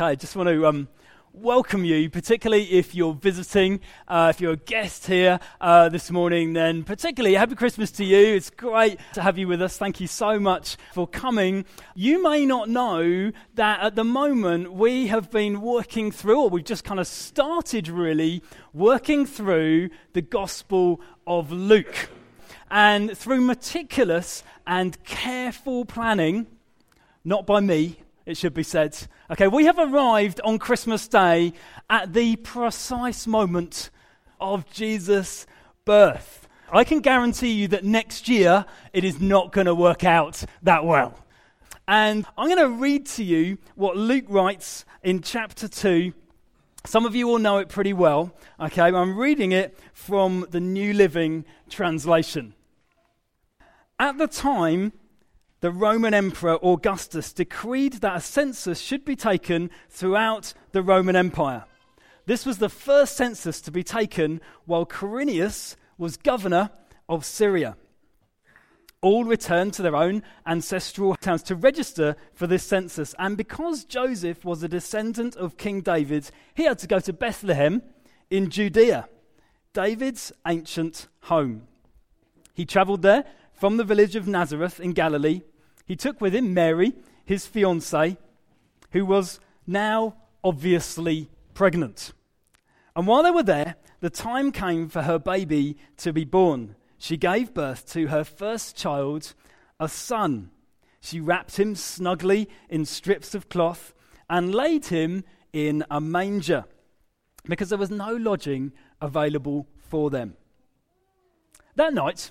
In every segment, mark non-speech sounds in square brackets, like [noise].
Okay, just want to um, welcome you, particularly if you're visiting, uh, if you're a guest here uh, this morning, then particularly happy Christmas to you. It's great to have you with us. Thank you so much for coming. You may not know that at the moment we have been working through, or we've just kind of started really working through the Gospel of Luke. And through meticulous and careful planning, not by me, it should be said. Okay, we have arrived on Christmas Day at the precise moment of Jesus' birth. I can guarantee you that next year it is not going to work out that well. And I'm going to read to you what Luke writes in chapter 2. Some of you will know it pretty well. Okay, I'm reading it from the New Living Translation. At the time, the Roman Emperor Augustus decreed that a census should be taken throughout the Roman Empire. This was the first census to be taken while Quirinius was governor of Syria. All returned to their own ancestral towns to register for this census. And because Joseph was a descendant of King David, he had to go to Bethlehem in Judea, David's ancient home. He traveled there from the village of Nazareth in Galilee, he took with him Mary, his fiancée, who was now obviously pregnant. And while they were there, the time came for her baby to be born. She gave birth to her first child, a son. She wrapped him snugly in strips of cloth and laid him in a manger because there was no lodging available for them. That night,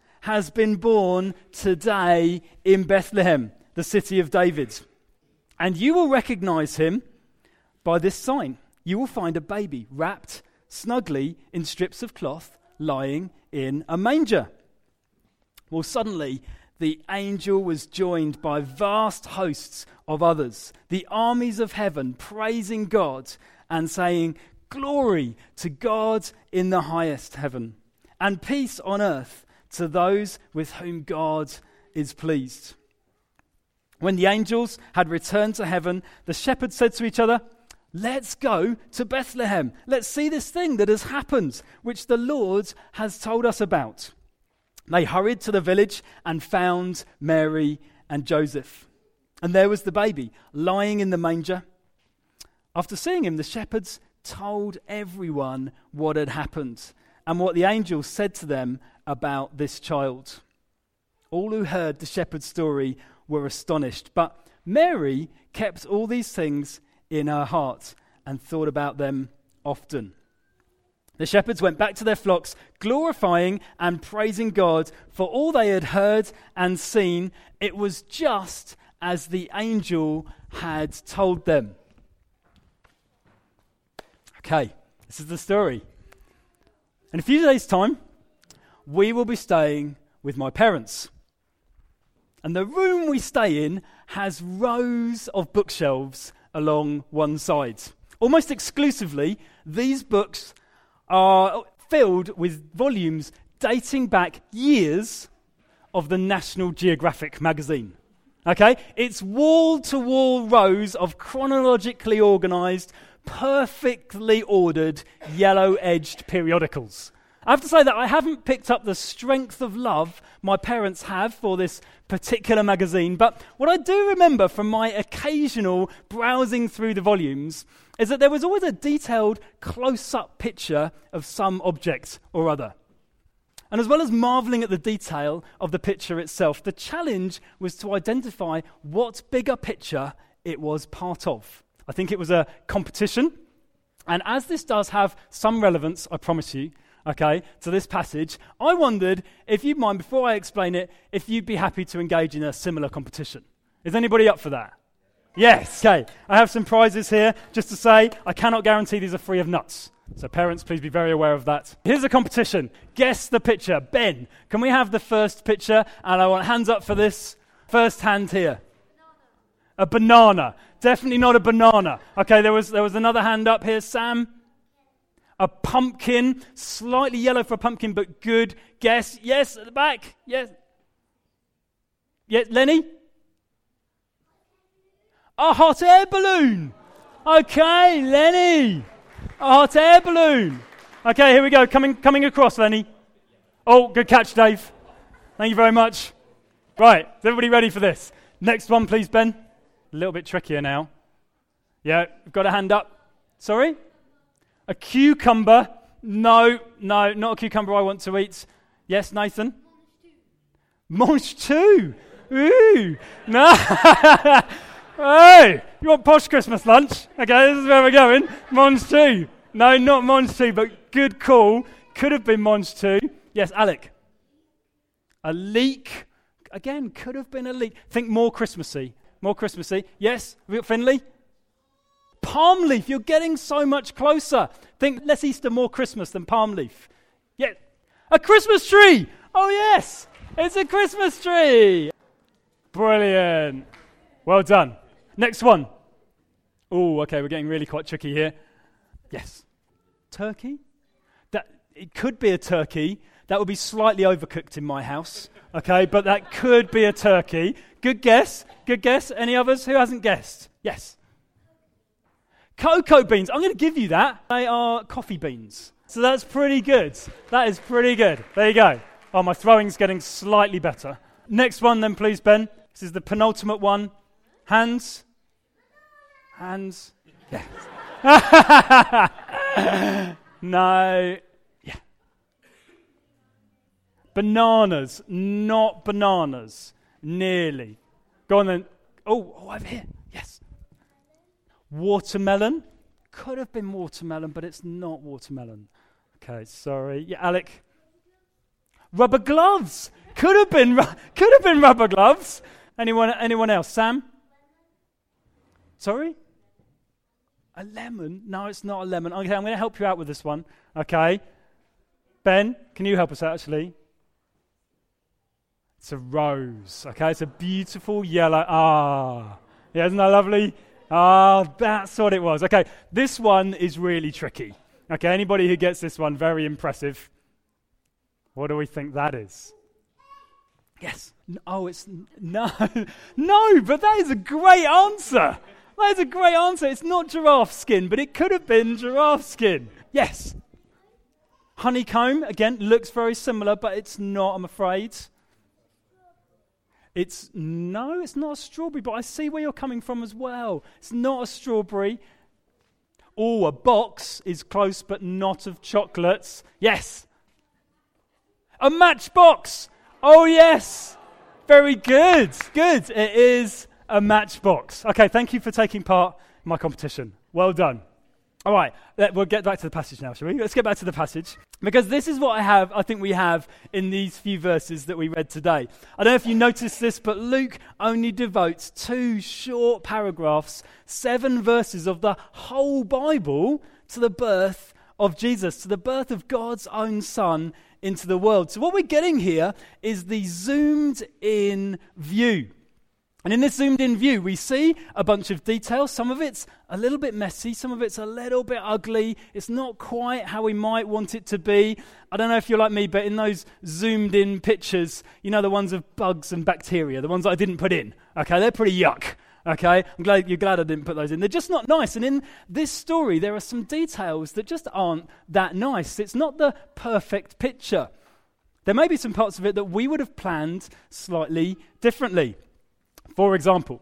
has been born today in Bethlehem, the city of David. And you will recognize him by this sign. You will find a baby wrapped snugly in strips of cloth, lying in a manger. Well, suddenly, the angel was joined by vast hosts of others, the armies of heaven, praising God and saying, Glory to God in the highest heaven, and peace on earth to those with whom God is pleased. When the angels had returned to heaven, the shepherds said to each other, Let's go to Bethlehem. Let's see this thing that has happened, which the Lord has told us about. They hurried to the village and found Mary and Joseph. And there was the baby lying in the manger. After seeing him, the shepherds told everyone what had happened and what the angel said to them about this child. All who heard the shepherd's story were astonished, but Mary kept all these things in her heart and thought about them often. The shepherds went back to their flocks, glorifying and praising God for all they had heard and seen. It was just as the angel had told them. Okay, this is the story. In a few days' time, we will be staying with my parents. And the room we stay in has rows of bookshelves along one side. Almost exclusively, these books are filled with volumes dating back years of the National Geographic magazine. Okay? It's wall to wall rows of chronologically organized, perfectly ordered, yellow edged periodicals. I have to say that I haven't picked up the strength of love my parents have for this particular magazine, but what I do remember from my occasional browsing through the volumes is that there was always a detailed, close up picture of some object or other. And as well as marveling at the detail of the picture itself, the challenge was to identify what bigger picture it was part of. I think it was a competition. And as this does have some relevance, I promise you, okay, to this passage, I wondered if you'd mind, before I explain it, if you'd be happy to engage in a similar competition. Is anybody up for that? Yes. Okay. I have some prizes here. Just to say, I cannot guarantee these are free of nuts. So, parents, please be very aware of that. Here's a competition. Guess the picture. Ben, can we have the first picture? And I want hands up for this. First hand here. A banana. Definitely not a banana. Okay, there was, there was another hand up here. Sam? A pumpkin. Slightly yellow for a pumpkin, but good guess. Yes, at the back. Yes. Yes, Lenny? A hot air balloon. Okay, Lenny. A hot air balloon. Okay, here we go. Coming, coming across, Lenny. Oh, good catch, Dave. Thank you very much. Right, is everybody ready for this? Next one, please, Ben. A little bit trickier now. Yeah, got a hand up. Sorry? A cucumber. No, no, not a cucumber I want to eat. Yes, Nathan? mangetout. Ooh. No. [laughs] hey, you want posh Christmas lunch? Okay, this is where we're going. mangetout. No, not mangetout, but good call. Could have been mangetout. Yes, Alec. A leek. Again, could have been a leek. Think more Christmassy. More Christmassy. Yes, Finley. Palm leaf. You're getting so much closer. Think less Easter, more Christmas than palm leaf. Yeah. A Christmas tree. Oh, yes. It's a Christmas tree. Brilliant. Well done. Next one. Oh, okay, we're getting really quite tricky here. Yes. Turkey? That it could be a turkey. That would be slightly overcooked in my house. Okay, but that could be a turkey. Good guess. Good guess. Any others? Who hasn't guessed? Yes. Cocoa beans. I'm going to give you that. They are coffee beans. So that's pretty good. That is pretty good. There you go. Oh, my throwing's getting slightly better. Next one, then, please, Ben. This is the penultimate one. Hands. Hands. Yeah. [laughs] no. Yeah. Bananas. Not bananas. Nearly. Go on then. Oh, oh, over here. Watermelon. Could have been watermelon, but it's not watermelon. Okay, sorry. Yeah, Alec. Rubber gloves. Could have been, could have been rubber gloves. Anyone, anyone else? Sam? Sorry? A lemon? No, it's not a lemon. Okay, I'm going to help you out with this one. Okay. Ben, can you help us out actually? It's a rose. Okay, it's a beautiful yellow. Ah. Yeah, isn't that lovely? Ah, that's what it was. Okay, this one is really tricky. Okay, anybody who gets this one, very impressive. What do we think that is? Yes. Oh, it's no. [laughs] no, but that is a great answer. That is a great answer. It's not giraffe skin, but it could have been giraffe skin. Yes. Honeycomb, again, looks very similar, but it's not, I'm afraid. It's no, it's not a strawberry, but I see where you're coming from as well. It's not a strawberry. Oh, a box is close, but not of chocolates. Yes. A matchbox. Oh, yes. Very good. Good. It is a matchbox. Okay, thank you for taking part in my competition. Well done. All right, let, we'll get back to the passage now, shall we? Let's get back to the passage. Because this is what I have, I think we have in these few verses that we read today. I don't know if you noticed this, but Luke only devotes two short paragraphs, seven verses of the whole Bible to the birth of Jesus, to the birth of God's own Son into the world. So, what we're getting here is the zoomed in view. And in this zoomed in view, we see a bunch of details. Some of it's a little bit messy, some of it's a little bit ugly. It's not quite how we might want it to be. I don't know if you're like me, but in those zoomed in pictures, you know, the ones of bugs and bacteria, the ones I didn't put in, okay, they're pretty yuck. Okay, I'm glad you're glad I didn't put those in. They're just not nice. And in this story, there are some details that just aren't that nice. It's not the perfect picture. There may be some parts of it that we would have planned slightly differently. For example,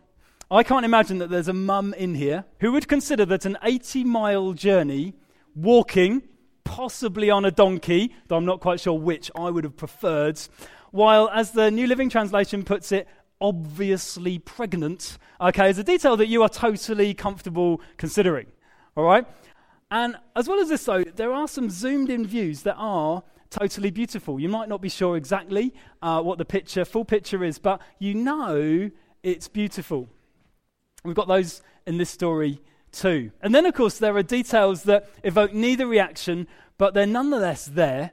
I can't imagine that there's a mum in here who would consider that an 80 mile journey, walking, possibly on a donkey, though I'm not quite sure which I would have preferred, while, as the New Living Translation puts it, obviously pregnant, okay, is a detail that you are totally comfortable considering. All right? And as well as this, though, there are some zoomed in views that are totally beautiful. You might not be sure exactly uh, what the picture, full picture is, but you know it's beautiful. We've got those in this story too. And then, of course, there are details that evoke neither reaction, but they're nonetheless there.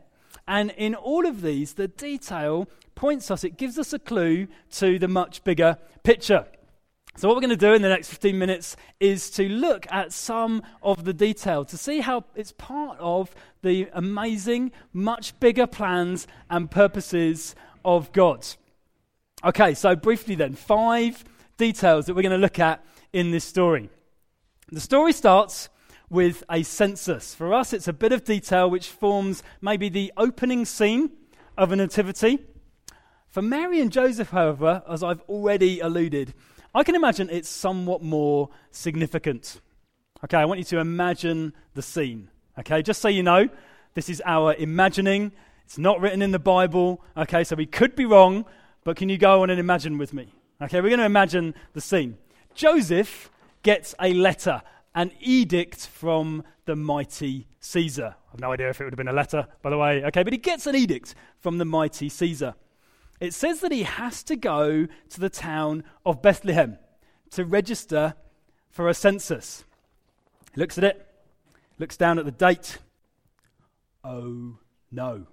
And in all of these, the detail points us, it gives us a clue to the much bigger picture. So, what we're going to do in the next 15 minutes is to look at some of the detail to see how it's part of the amazing, much bigger plans and purposes of God. Okay, so briefly then, five details that we're going to look at in this story. The story starts with a census. For us, it's a bit of detail which forms maybe the opening scene of a nativity. For Mary and Joseph, however, as I've already alluded, I can imagine it's somewhat more significant. Okay, I want you to imagine the scene. Okay, just so you know, this is our imagining. It's not written in the Bible. Okay, so we could be wrong, but can you go on and imagine with me? Okay, we're going to imagine the scene. Joseph gets a letter, an edict from the mighty Caesar. I've no idea if it would have been a letter, by the way. Okay, but he gets an edict from the mighty Caesar it says that he has to go to the town of Bethlehem to register for a census. He looks at it, looks down at the date. Oh no.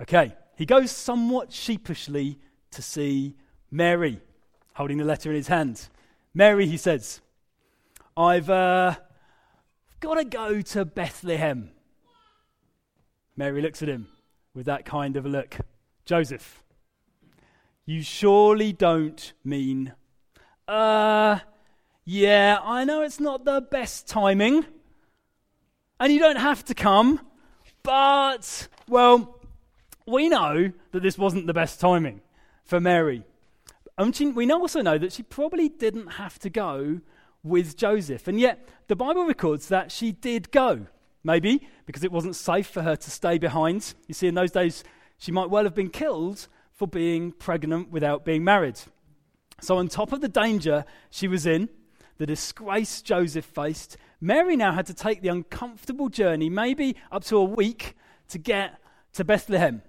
Okay, he goes somewhat sheepishly to see Mary, holding the letter in his hand. Mary, he says, I've uh, got to go to Bethlehem. Mary looks at him with that kind of a look. Joseph, you surely don't mean, uh, yeah, I know it's not the best timing, and you don't have to come, but, well, we know that this wasn't the best timing for Mary. Um, and we also know that she probably didn't have to go with Joseph. And yet, the Bible records that she did go. Maybe because it wasn't safe for her to stay behind. You see, in those days, she might well have been killed for being pregnant without being married. So, on top of the danger she was in, the disgrace Joseph faced, Mary now had to take the uncomfortable journey, maybe up to a week, to get to Bethlehem.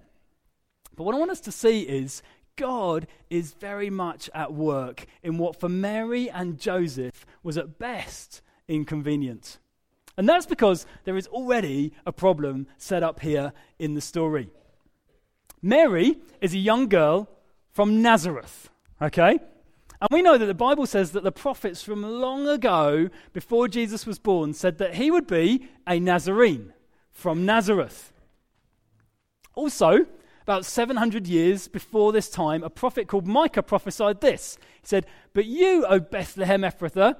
But what I want us to see is God is very much at work in what for Mary and Joseph was at best inconvenient. And that's because there is already a problem set up here in the story. Mary is a young girl from Nazareth, okay? And we know that the Bible says that the prophets from long ago, before Jesus was born, said that he would be a Nazarene from Nazareth. Also, about 700 years before this time, a prophet called Micah prophesied this. He said, But you, O Bethlehem Ephrathah,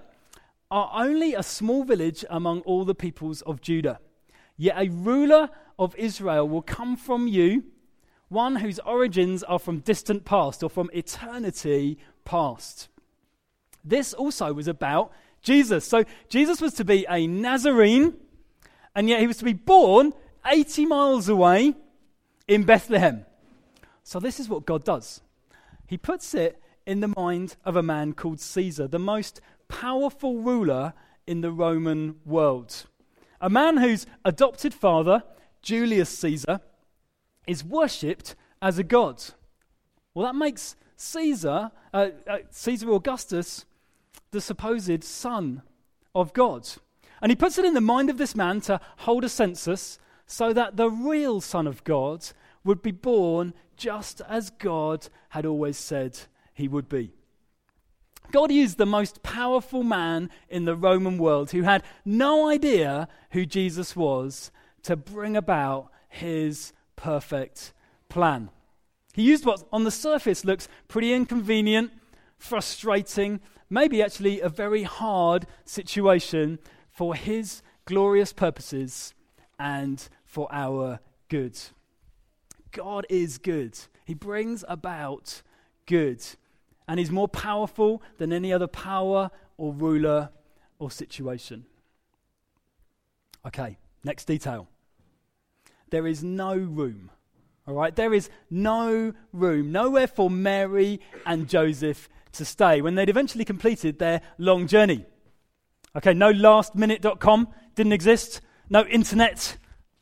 are only a small village among all the peoples of Judah. Yet a ruler of Israel will come from you one whose origins are from distant past or from eternity past. This also was about Jesus. So Jesus was to be a Nazarene, and yet he was to be born 80 miles away in Bethlehem. So this is what God does. He puts it in the mind of a man called Caesar, the most powerful ruler in the Roman world. A man whose adopted father, Julius Caesar, is worshipped as a god. Well, that makes Caesar, uh, uh, Caesar Augustus, the supposed son of God. And he puts it in the mind of this man to hold a census so that the real Son of God would be born just as God had always said he would be. God used the most powerful man in the Roman world who had no idea who Jesus was to bring about his perfect plan. He used what on the surface looks pretty inconvenient, frustrating, maybe actually a very hard situation for his glorious purposes and for our good. God is good. He brings about good. And he's more powerful than any other power or ruler or situation. Okay, next detail there is no room. All right? There is no room, nowhere for Mary and Joseph to stay when they'd eventually completed their long journey. Okay, no lastminute.com didn't exist, no internet.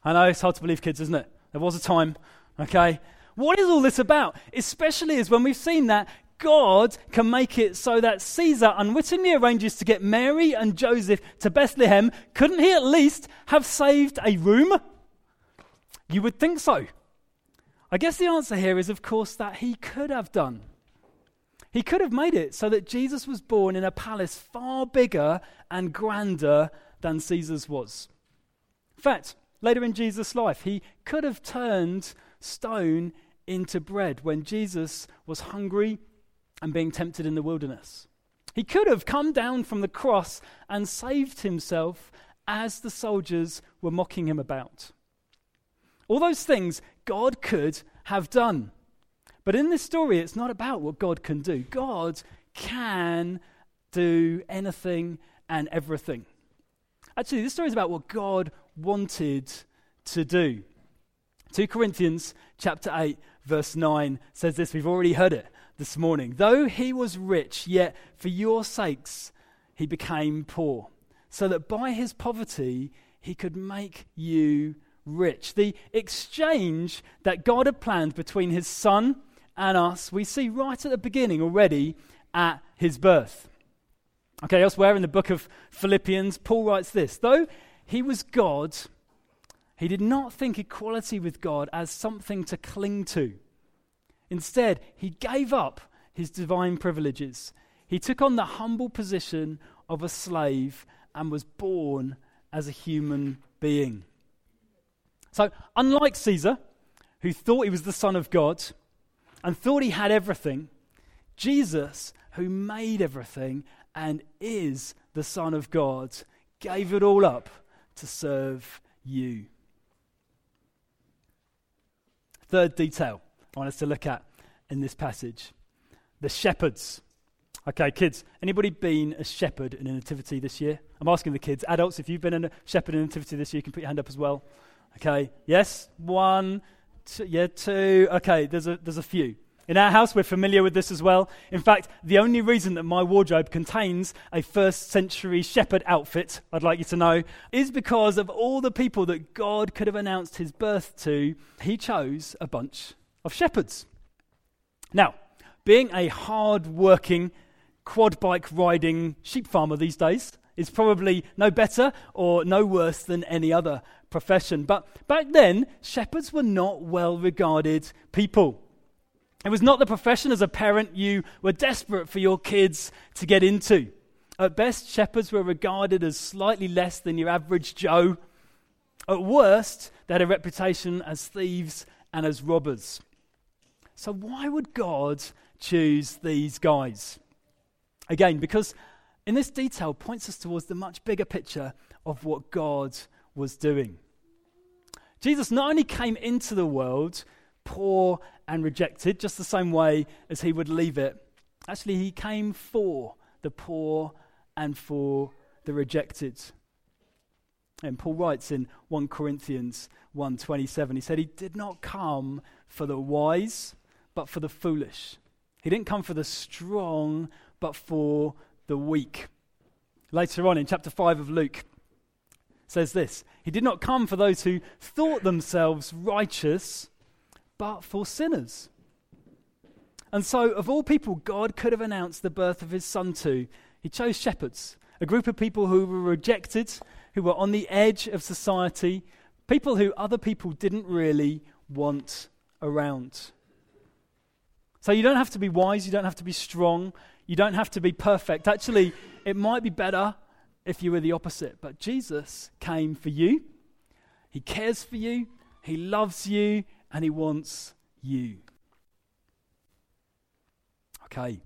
I know it's hard to believe, kids, isn't it? There was a time. Okay? What is all this about? Especially as when we've seen that God can make it so that Caesar unwittingly arranges to get Mary and Joseph to Bethlehem, couldn't he at least have saved a room? You would think so. I guess the answer here is, of course, that he could have done. He could have made it so that Jesus was born in a palace far bigger and grander than Caesar's was. In fact, later in Jesus' life, he could have turned stone into bread when Jesus was hungry and being tempted in the wilderness. He could have come down from the cross and saved himself as the soldiers were mocking him about. All those things God could have done. But in this story, it's not about what God can do. God can do anything and everything. Actually, this story is about what God wanted to do. 2 Corinthians chapter 8 verse 9 says this. We've already heard it this morning. Though he was rich, yet for your sakes he became poor, so that by his poverty he could make you rich. The exchange that God had planned between his son and us, we see right at the beginning already at his birth. Okay, elsewhere in the book of Philippians, Paul writes this Though he was God, he did not think equality with God as something to cling to. Instead, he gave up his divine privileges. He took on the humble position of a slave and was born as a human being. So, unlike Caesar, who thought he was the Son of God and thought he had everything, Jesus, who made everything and is the Son of God, gave it all up to serve you. Third detail I want us to look at in this passage the shepherds. Okay, kids, anybody been a shepherd in a nativity this year? I'm asking the kids. Adults, if you've been a shepherd in a nativity this year, you can put your hand up as well. Okay, yes, one, two, yeah, two. Okay, there's a, there's a few. In our house, we're familiar with this as well. In fact, the only reason that my wardrobe contains a first century shepherd outfit, I'd like you to know, is because of all the people that God could have announced his birth to, he chose a bunch of shepherds. Now, being a hard working, quad bike riding sheep farmer these days is probably no better or no worse than any other profession. But back then, shepherds were not well regarded people. It was not the profession as a parent you were desperate for your kids to get into. At best, shepherds were regarded as slightly less than your average Joe. At worst, they had a reputation as thieves and as robbers. So, why would God choose these guys? Again, because in this detail points us towards the much bigger picture of what God was doing. Jesus not only came into the world poor and rejected, just the same way as he would leave it, actually, he came for the poor and for the rejected. And Paul writes in 1 Corinthians 1:27 he said he did not come for the wise but for the foolish. He didn't come for the strong but for the weak. Later on in chapter 5 of Luke, says this He did not come for those who thought themselves righteous, but for sinners. And so, of all people God could have announced the birth of his son to, he chose shepherds, a group of people who were rejected, who were on the edge of society, people who other people didn't really want around. So, you don't have to be wise, you don't have to be strong, you don't have to be perfect. Actually, it might be better if you were the opposite. But Jesus came for you, He cares for you, He loves you, and He wants you. Okay,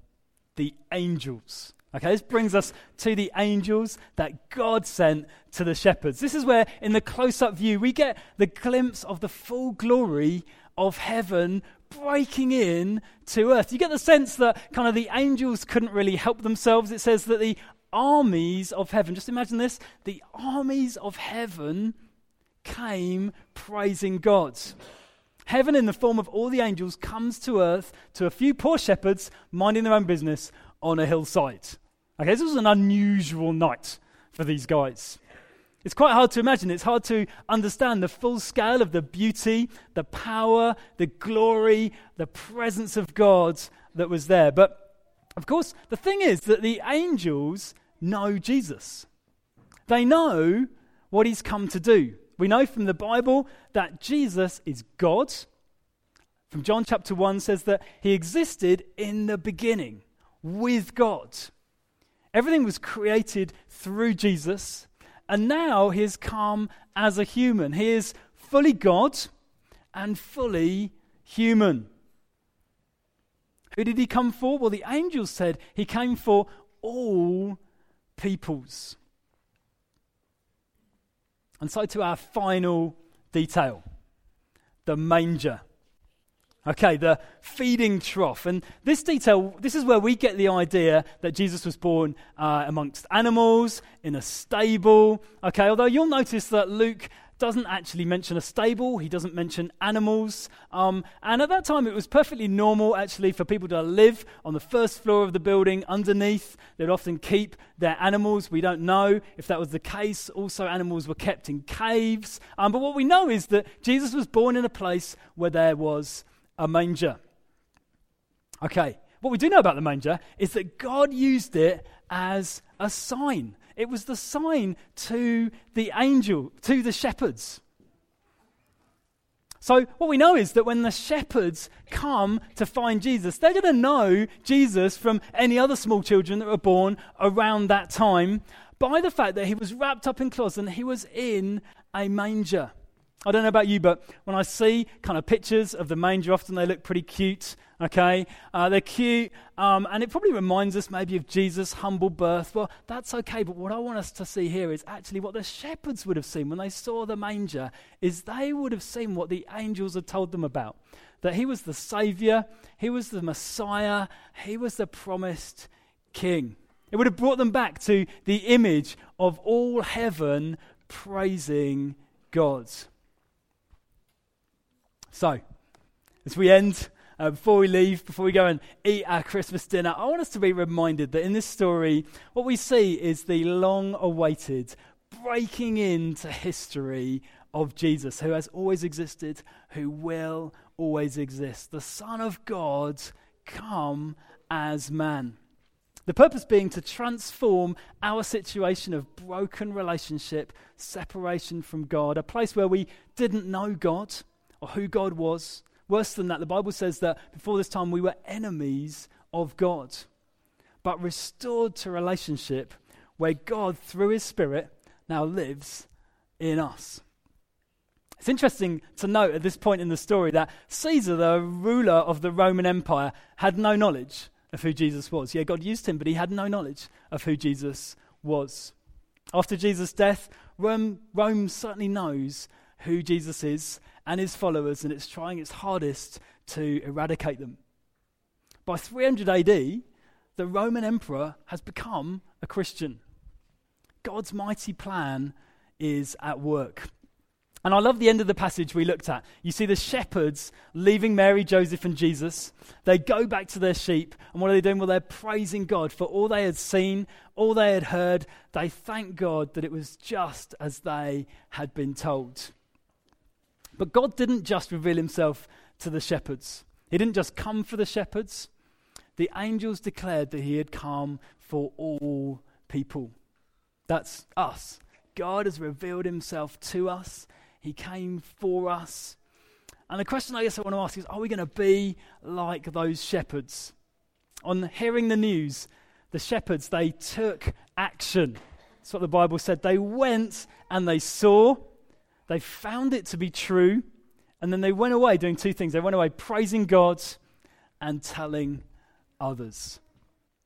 the angels. Okay, this brings us to the angels that God sent to the shepherds. This is where, in the close up view, we get the glimpse of the full glory of heaven breaking in to earth. You get the sense that kind of the angels couldn't really help themselves. It says that the armies of heaven, just imagine this, the armies of heaven came praising God. Heaven, in the form of all the angels, comes to earth to a few poor shepherds minding their own business on a hillside. Okay, this was an unusual night for these guys. It's quite hard to imagine. It's hard to understand the full scale of the beauty, the power, the glory, the presence of God that was there. But Of course, the thing is that the angels know Jesus. They know what he's come to do. We know from the Bible that Jesus is God. From John chapter 1 says that he existed in the beginning with God. Everything was created through Jesus, and now he has come as a human. He is fully God and fully human. Who did he come for? Well, the angels said he came for all peoples. And so to our final detail the manger. Okay, the feeding trough. And this detail, this is where we get the idea that Jesus was born uh, amongst animals, in a stable. Okay, although you'll notice that Luke doesn't actually mention a stable, he doesn't mention animals. Um, and at that time, it was perfectly normal actually for people to live on the first floor of the building underneath. They'd often keep their animals. We don't know if that was the case. Also, animals were kept in caves. Um, but what we know is that Jesus was born in a place where there was a manger. Okay, what we do know about the manger is that God used it as a sign. It was the sign to the angel, to the shepherds. So, what we know is that when the shepherds come to find Jesus, they're going to know Jesus from any other small children that were born around that time by the fact that he was wrapped up in cloths and he was in a manger. I don't know about you, but when I see kind of pictures of the manger, often they look pretty cute. Okay, uh, they're cute, um, and it probably reminds us maybe of Jesus' humble birth. Well, that's okay, but what I want us to see here is actually what the shepherds would have seen when they saw the manger. Is they would have seen what the angels had told them about that he was the Savior, he was the Messiah, he was the promised King. It would have brought them back to the image of all heaven praising God. So, as we end, uh, before we leave, before we go and eat our Christmas dinner, I want us to be reminded that in this story, what we see is the long awaited breaking into history of Jesus, who has always existed, who will always exist. The Son of God come as man. The purpose being to transform our situation of broken relationship, separation from God, a place where we didn't know God or who God was. Worse than that, the Bible says that before this time we were enemies of God, but restored to relationship where God, through His Spirit, now lives in us. It's interesting to note at this point in the story that Caesar, the ruler of the Roman Empire, had no knowledge of who Jesus was. Yeah, God used him, but he had no knowledge of who Jesus was. After Jesus' death, Rome, Rome certainly knows who Jesus is and his followers, and it's trying its hardest to eradicate them. By 300 AD, the Roman emperor has become a Christian. God's mighty plan is at work. And I love the end of the passage we looked at. You see the shepherds leaving Mary, Joseph, and Jesus. They go back to their sheep. And what are they doing? Well, they're praising God for all they had seen, all they had heard. They thank God that it was just as they had been told. But God didn't just reveal himself to the shepherds, He didn't just come for the shepherds. The angels declared that He had come for all people. That's us. God has revealed Himself to us, He came for us. And the question I guess I want to ask is are we going to be like those shepherds? On hearing the news, the shepherds, they took action. That's what the Bible said. They went and they saw, they found it to be true, and then they went away doing two things. They went away praising God and telling others.